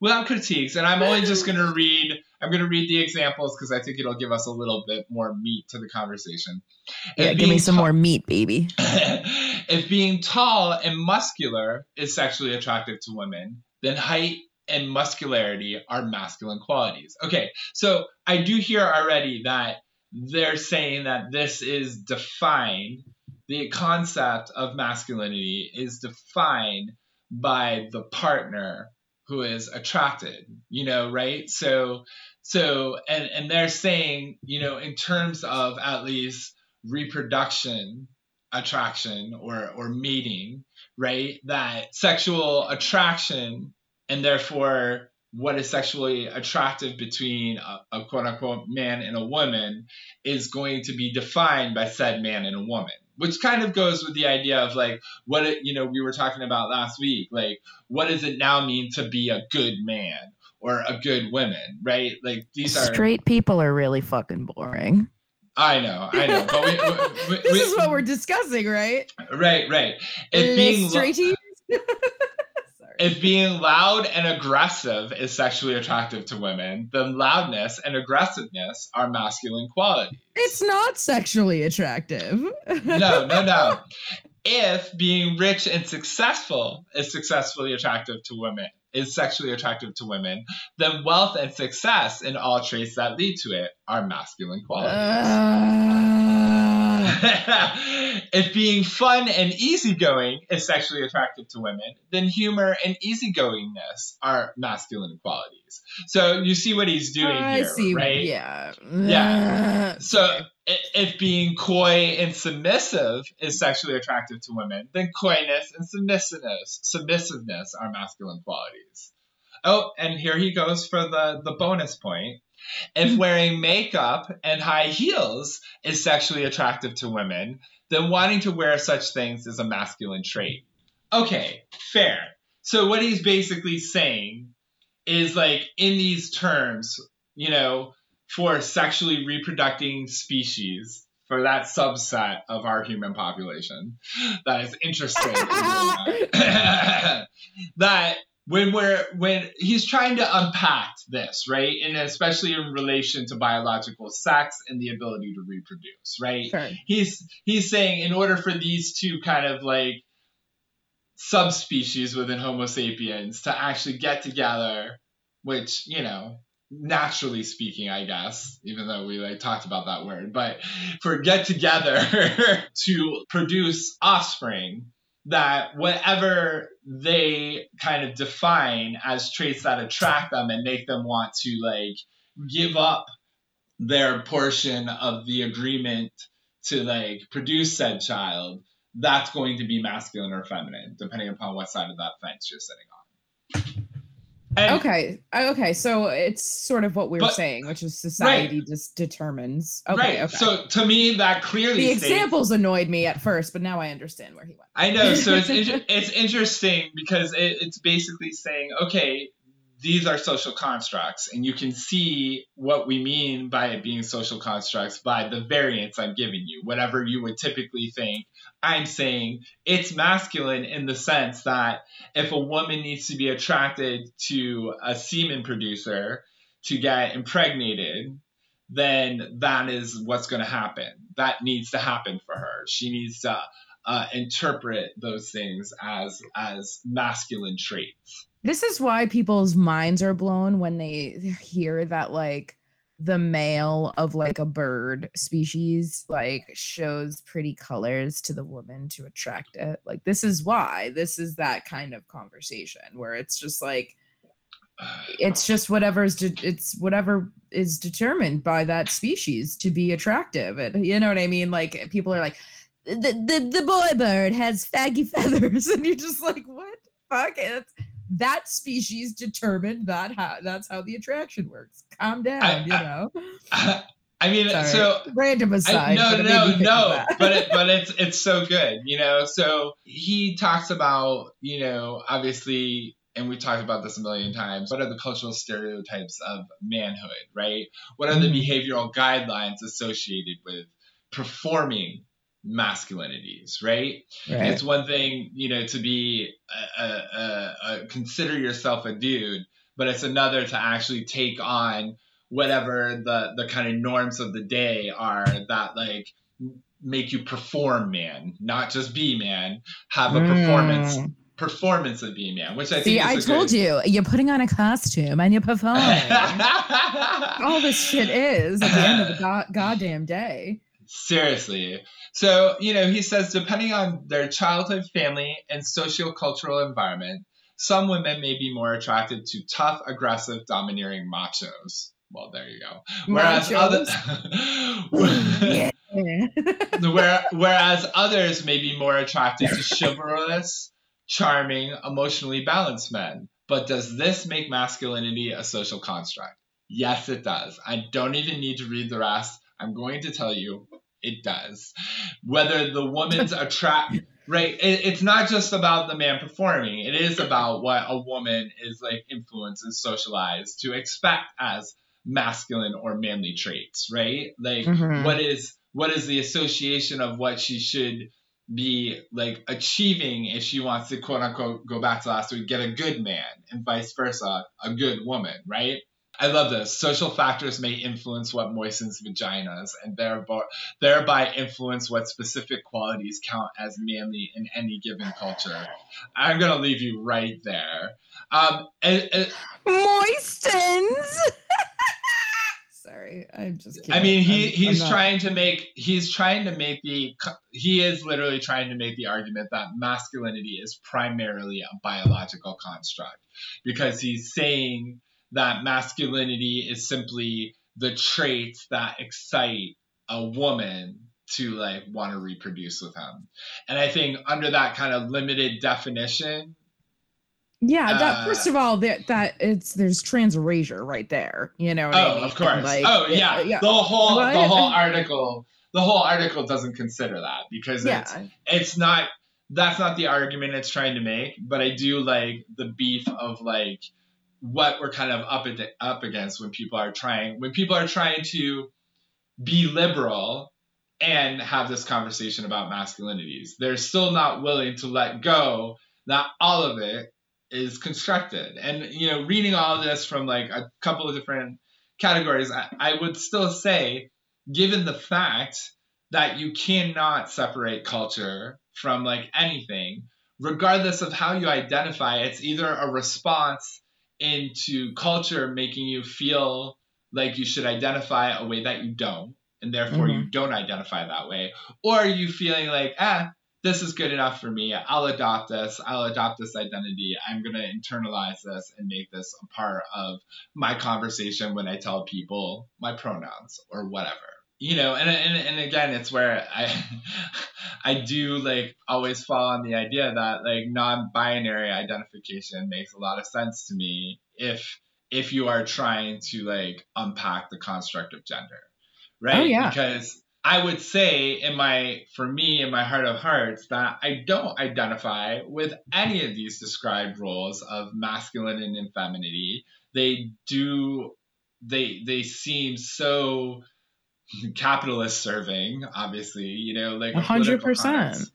We have critiques, and I'm only just gonna read I'm gonna read the examples because I think it'll give us a little bit more meat to the conversation. yeah, give me some ta- more meat, baby. if being tall and muscular is sexually attractive to women, then height and muscularity are masculine qualities. Okay, so I do hear already that they're saying that this is defined, the concept of masculinity is defined by the partner who is attracted, you know, right? So, so, and, and they're saying, you know, in terms of at least reproduction attraction or, or mating, right? That sexual attraction and therefore what is sexually attractive between a, a quote unquote man and a woman is going to be defined by said man and a woman which kind of goes with the idea of like what it, you know we were talking about last week like what does it now mean to be a good man or a good woman right like these are Straight people are really fucking boring. I know i know but we, we, This we- is what we're discussing, right? right right It being straighties. If being loud and aggressive is sexually attractive to women, then loudness and aggressiveness are masculine qualities. It's not sexually attractive. No, no, no. If being rich and successful is successfully attractive to women, is sexually attractive to women, then wealth and success and all traits that lead to it are masculine qualities. Uh, if being fun and easygoing is sexually attractive to women, then humor and easygoingness are masculine qualities. So you see what he's doing I here, see. right? Yeah. Yeah. So if being coy and submissive is sexually attractive to women, then coyness and submissiveness submissiveness are masculine qualities. Oh, and here he goes for the, the bonus point. If mm-hmm. wearing makeup and high heels is sexually attractive to women, then wanting to wear such things is a masculine trait. Okay, fair. So what he's basically saying is like in these terms, you know, for sexually reproducing species, for that subset of our human population that is interested in uh, that, that when we're when he's trying to unpack this right and especially in relation to biological sex and the ability to reproduce right Sure. he's he's saying in order for these two kind of like subspecies within Homo sapiens to actually get together, which you know, naturally speaking, I guess, even though we like talked about that word, but for get together to produce offspring. That whatever they kind of define as traits that attract them and make them want to like give up their portion of the agreement to like produce said child, that's going to be masculine or feminine, depending upon what side of that fence you're sitting on. And, Okay. uh, Okay. So it's sort of what we were But- saying, which is society just determines. Okay. right. Okay. So to me, that clearly the states- examples annoyed me at first, but now I understand where he went. I know. So it's it's interesting because it, it's basically saying, okay, these are social constructs, and you can see what we mean by it being social constructs by the variants I'm giving you. Whatever you would typically think, I'm saying it's masculine in the sense that if a woman needs to be attracted to a semen producer to get impregnated, then that is what's going to happen. That needs to happen for her. She needs to uh, interpret those things as as masculine traits. This is why people's minds are blown when they hear that like the male of like a bird species like shows pretty colors to the woman to attract it. Like this is why. This is that kind of conversation where it's just like it's just whatever's de- it's whatever is determined by that species to be attractive. And you know what i mean? Like people are like the the, the boy bird has faggy feathers. And you're just like what? Fuck it's that species determined that how that's how the attraction works calm down I- you I- know I mean, Sorry. so random I, aside no, but it made me no, no, but it, but it's it's so good, you know. So he talks about, you know, obviously, and we talked about this a million times. What are the cultural stereotypes of manhood, right? What are the Mhm. behavioral guidelines associated with performing masculinities, right? Right. It's one thing, you know, to be a, a, a, a consider yourself a dude, but it's another to actually take on whatever the the kind of norms of the day are that like make you perform man, not just be man. Have a performance Mm. performance of being man, which I see think i is a told good... you you're putting on a costume and you're performing all this shit is at the end of the go- goddamn day. Seriously. So, you know, he says depending on their childhood, family, and sociocultural environment, some women may be more attracted to tough, aggressive, domineering machos. Well, there you go. Whereas other, Yeah. where, whereas others may be more attracted to chivalrous, charming, emotionally balanced men. But does this make masculinity a social construct? Yes, it does. I don't even need to read the rest. I'm going to tell you it does. Whether the woman's attract right, it, it's not just about the man performing. It is about what a woman is like influenced and socialized to expect as masculine or manly traits, right? Like Mhm. what is what is the association of what she should be like achieving if she wants to quote unquote go back to last week get a good man and vice versa a good woman right i love this social factors may influence what moistens vaginas and thereby thereby influence what specific qualities count as manly in any given culture i'm gonna leave you right there um and- and- Moistens. Sorry, I'm just. Kidding. I mean, he I'm- he's I'm trying to make he's trying to make the he is literally trying to make the argument that masculinity is primarily a biological construct because he's saying that masculinity is simply the traits that excite a woman to like want to reproduce with him. And I think under that kind of limited definition, Yeah, that uh, first of all, that that it's there's trans erasure right there. You know. What I Oh, mean? of course. Like, oh, it- yeah. yeah, The whole Well, the I- whole article the whole article doesn't consider that because it's it's not that's not the argument it's trying to make but i do like the beef of like what we're kind of up ad- up against when people are trying when people are trying to be liberal and have this conversation about masculinities they're still not willing to let go that all of it is constructed and you know reading all this from like a couple of different categories i, I would still say given the fact that you cannot separate culture from like anything, regardless of how you identify. It's either a response into culture making you feel like you should identify a way that you don't, and therefore you don't identify that way, or are you feeling like, ah, this is good enough for me. I'll adopt this. I'll adopt this identity. I'm going to internalize this and make this a part of my conversation when I tell people my pronouns or whatever you know and, and and again it's where i i do like always fall on the idea that like non-binary identification makes a lot of sense to me if if you are trying to like unpack the construct of gender right Oh, yeah. because i would say in my for me in my heart of hearts that i don't identify with any of these described roles of masculine and femininity they do they they seem so capitalist serving, obviously, you know, like 100%. cause.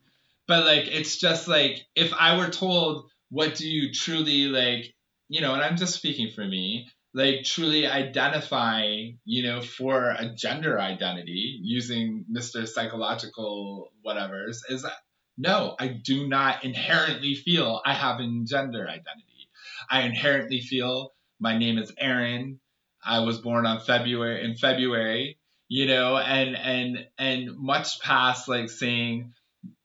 But like, it's just like if I were told, what do you truly like, you know, and I'm just speaking for me, like truly identify, you know, for a gender identity using Mr. Psychological whatever's, is that no, I do not inherently feel I have a gender identity. I inherently feel my name is Aaron. I was born on February in February you know and and and much past like saying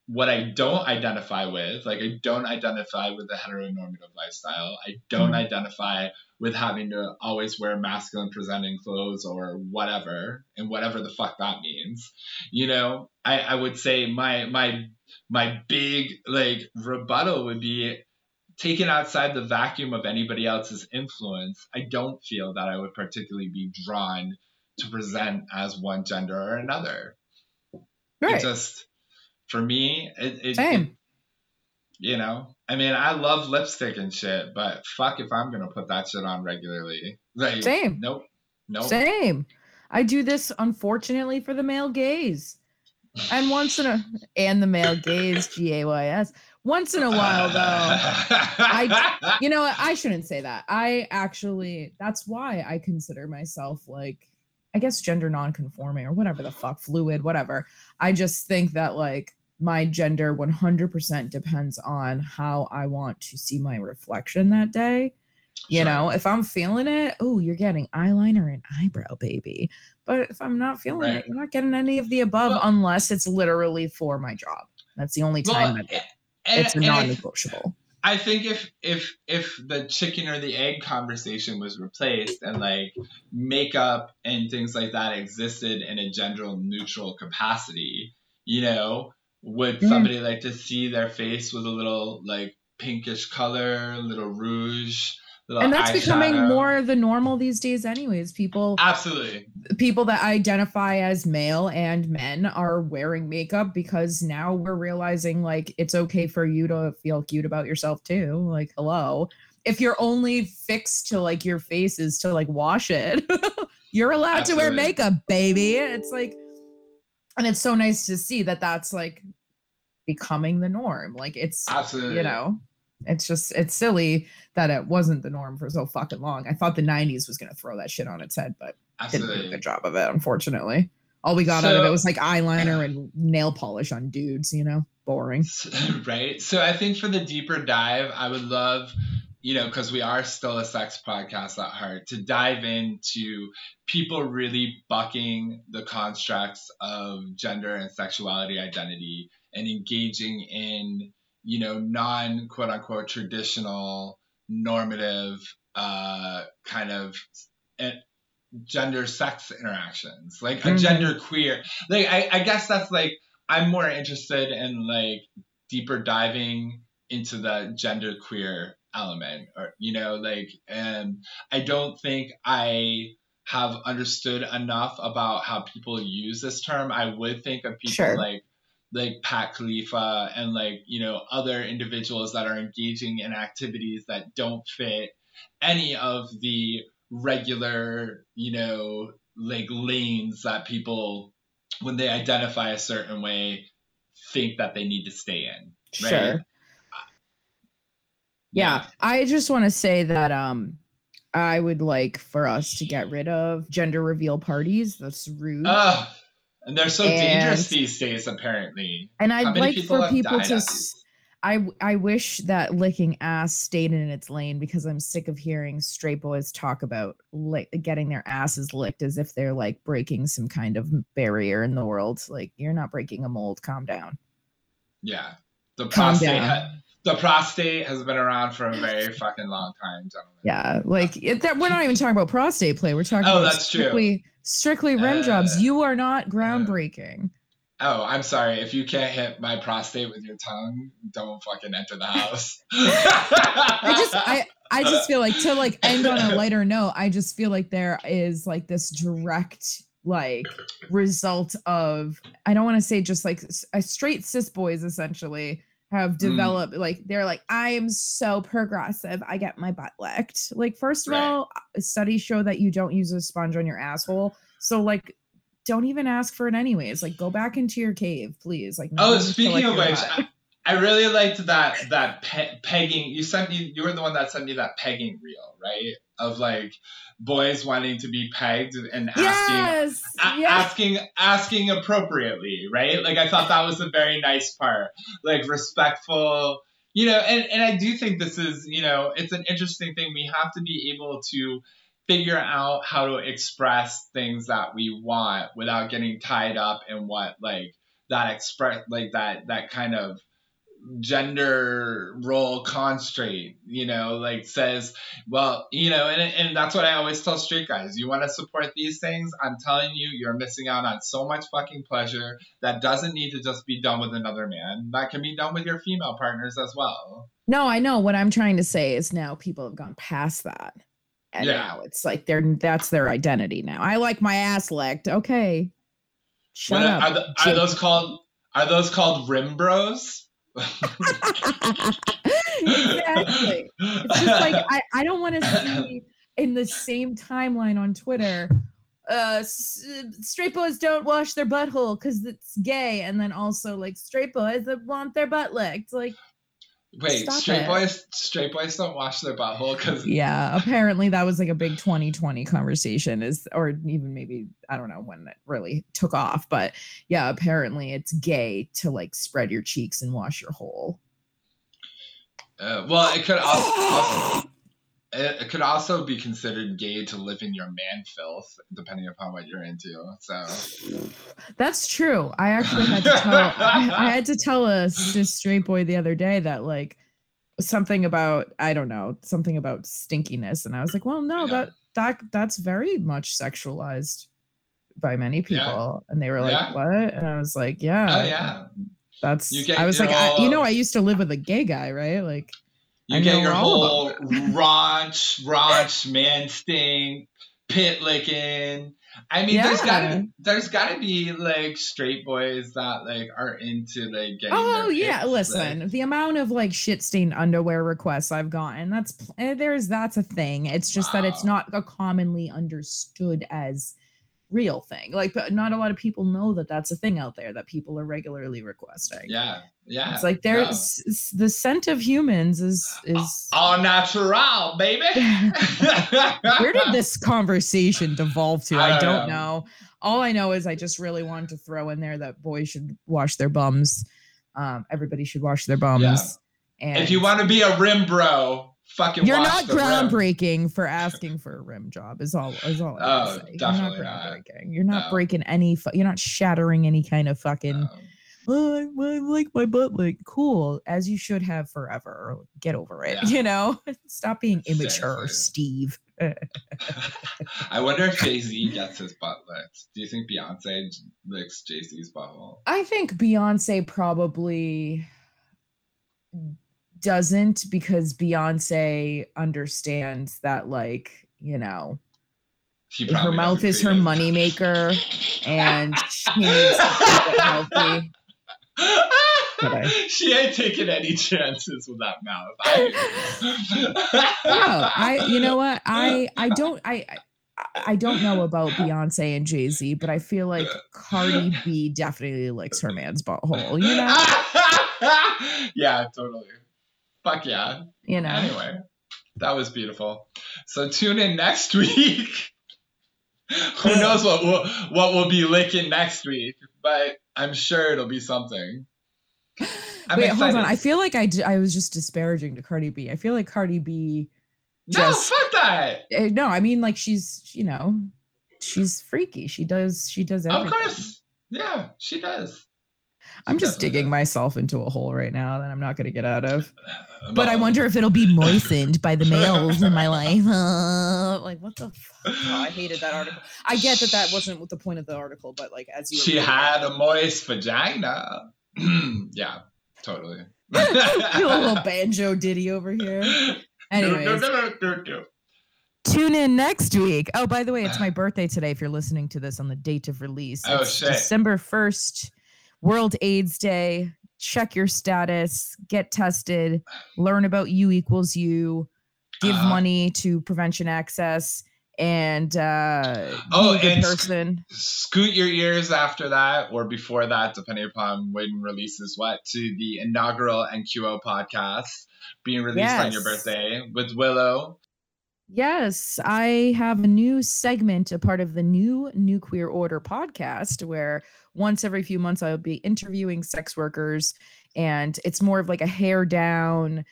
what i don't identify with like i don't identify with the heteronormative lifestyle. I don't Mhm. identify with having to always wear masculine presenting clothes or whatever and whatever the fuck that means. You know i i would say my my my big like rebuttal would be taken outside the vacuum of anybody else's influence. I don't feel that i would particularly be drawn to present as one gender or another. It Right. just for me, it, it Same. it- you know, I mean, I love lipstick and shit, but fuck if I'm gonna put that shit on regularly. Like, Same. Nope. Nope. Same. I do this unfortunately for the male gaze. And once in a and the male gaze, G A Y S. Once in a while though. I you know? I shouldn't say that. I actually that's why I consider myself like I guess gender non-conforming or whatever the fuck, fluid, whatever. I just think that like my gender 100% depends on how I want to see my reflection that day. You Sure. know, if I'm feeling it, oh, you're getting eyeliner and eyebrow, baby. But if I'm not feeling Right. it, you're not getting any of the above Well- unless it's literally for my job. That's the only time Well, that it's a and I- think if if if the chicken or the egg conversation was replaced and like makeup and things like that existed in a gender neutral capacity, you know, would Mhm. somebody like to see their face with a little like pinkish color, little rouge, and that's becoming more the normal these days anyways. People Absolutely. people that identify as male and men are wearing makeup because now we're realizing like it's okay for you to feel cute about yourself too. Like hello. If you're only fixed to like your face is to like wash it you're allowed to wear makeup baby. It's like and it's so nice to see that that's like becoming the norm. Like it's Absolutely. you know it's just it's silly that it wasn't the norm for so fucking long i thought the 90s was going to throw that shit on its head but didn't do a good job of it, unfortunately. All we got out of it was like eyeliner and nail polish on dudes, you know? Boring. right? So I think for the deeper dive, I would love, you know, because we are still a sex podcast at heart, to dive into people really bucking the constructs of gender and sexuality identity and engaging in, you know, non quote unquote traditional normative uh, kind of eh, gender sex interactions, like a Mhm. gender queer. Like I, I guess that's like I'm more interested in like deeper diving into the gender queer element or you know like and I don't think I have understood enough about how people use this term. I would think of people Sure. like like Pat Califia and like you know other individuals that are engaging in activities that don't fit any of the regular you know like lanes that people when they identify a certain way think that they need to stay in right? Sure. Yeah. I just want to say that um I would like for us to get rid of gender reveal parties. That's rude. Ugh. And they're so dangerous these days apparently and I'd like people for people to? I I wish that licking ass stayed in its lane because I'm sick of hearing straight boys talk about like getting their asses licked as if they're like breaking some kind of barrier in the world. Like you're not breaking a mold. Calm down. yeah the Calm prostate ha- the prostate has been around for a very fucking long time gentlemen Yeah, like it, that, we're not even talking about prostate play. We're talking Oh, about that's true. Strictly rim Uh, jobs. You are not groundbreaking. Oh, I'm sorry. If you can't hit my prostate with your tongue, don't fucking enter the house. I just I I just feel like to like end on a lighter note, I just feel like there is like this direct like result of I don't want to say just like a straight cis boys essentially have Mm. developed like they're like I am so progressive. I get my butt licked. Like first of Right. all, uh, studies show that you don't use a sponge on your asshole. So like don't even ask for it anyways. Like go back into your cave, please. Like no Oh, one needs to speaking of which. I, I really liked that that pe- pegging. You sent me. You were the one that sent me that pegging reel, right? Of like boys wanting to be pegged and asking yes, a- yes. asking asking appropriately, right? Like I thought that was a very nice part, like respectful, you know. And and I do think this is, you know, it's an interesting thing. We have to be able to figure out how to express things that we want without getting tied up in what like that express like that that kind of gender role constraint you know like says well you know and, and that's what i always tell straight guys you want to support these things i'm telling you you're missing out on so much fucking pleasure that doesn't need to just be done with another man that can be done with your female partners as well No, I know what I'm trying to say is now people have gone past that. And Yeah. now it's like they're that's their identity now. I like my ass licked. Okay. Shut What- up. are, the, are those called are those called rim bros exactly. It's just like I, I don't want to see in the same timeline on Twitter. Uh, straight boys don't wash their butthole because it's gay, and then also like straight boys that want their butt licked. Like, Wait, Stop straight it. boys straight boys don't wash their butthole because yeah, apparently that was like a big 2020 conversation, is or even maybe I don't know when it really took off, but yeah, apparently it's gay to like spread your cheeks and wash your hole. uh, well it could also, also it, it could also be considered gay to live in your man filth depending upon what you're into so That's true. I actually had to tell I, I had to tell a straight boy the other day that like something about I don't know something about stinkiness, and I was like, well, no, Yeah. that that that's very much sexualized by many Yeah. people, and they were like, Yeah. what? And I was like, yeah, Oh yeah. that's. Get I was like, I, you know, I used to live with a gay guy, right? Like, You I get your whole raunch, raunch, man stink, pit licking. I mean, there's Yeah. gotta there's gotta be like straight boys that like are into like getting. oh yeah, pits, listen, like- the amount of like shit stained underwear requests I've gotten, that's eh, there's that's a thing. It's just that it's not a commonly understood as real thing. Like, but not a lot of people know that that's a thing out there that people are regularly requesting. yeah, yeah. It's like there's s- the scent of humans is is all natural, baby. where did this conversation devolve to? I I don't don't know. know. All I know is I just really wanted to throw in there that boys should wash their bums. Um, everybody should wash their bums. And If you want to be a rim bro, fucking you're not the rim. groundbreaking for asking for a rim job. Is all. Is all. I Oh, say. definitely You're not. not groundbreaking. You're not No. breaking any. Fu- you're not shattering any kind of fucking. Um, oh, I, I like my butt like cool as you should have forever get over it Yeah. you know stop being immature Seriously. steve I wonder if Jay Z gets his butt licked. Do you think Beyonce licks Jay Z's butthole? i think beyonce probably doesn't because beyonce understands that like you know her mouth is her moneymaker and she needs to keep it healthy I- she ain't taking any chances with that mouth. I no, I you know what I I don't I. I I don't know about Beyonce and Jay Z, but I feel like Cardi B definitely licks her man's butthole. You know, yeah, totally. Fuck yeah. you know. Anyway, that was beautiful. So tune in next week. Who knows what we'll, what we'll be licking next week, but I'm sure it'll be something. I'm Wait, hold on. I feel like I, d- I was just disparaging to Cardi B. I feel like Cardi B. no, fuck that. eh, No, I mean like she's you know, she's freaky. She does she does everything. Of course. Yeah, she does. I'm just Definitely digging myself into a hole right now that I'm not going to get out of. But I wonder if it'll be moistened by the males in my life. Uh, like what the fuck? Oh, I hated that article. I get that that wasn't the point of the article, but like as you She reading had it, a moist vagina. yeah, totally. a little banjo ditty over here. Anyways, tune in next week. Oh, by the way, it's my birthday today. If you're listening to this on the date of release, Oh, it's shit. December first, World AIDS Day. Check your status, get tested, learn about U equals U, give Uh-huh. money to Prevention Access, and uh, Oh, be a good and sc- person. Scoot your ears after that or before that, depending upon when releases what, to the inaugural NQO podcast being released on your birthday with Willow. Yes, I have a new segment, a part of the new New Queer Order podcast, where once every few months I'll be interviewing sex workers, and it's more of like a hair down,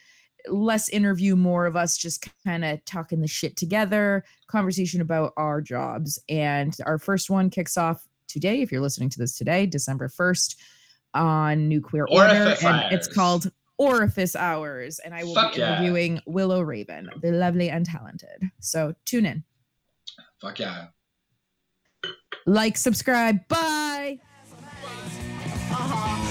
less interview, more of us just kind of talking the shit together, conversation about our jobs. And our first one kicks off today, if you're listening to this today, December 1st, on New Queer Order, and it's called Orifice Hours, and I will Fuck be yeah. interviewing Willow Raven, the lovely and talented. So tune in, Fuck yeah. like, subscribe, bye. Uh-huh.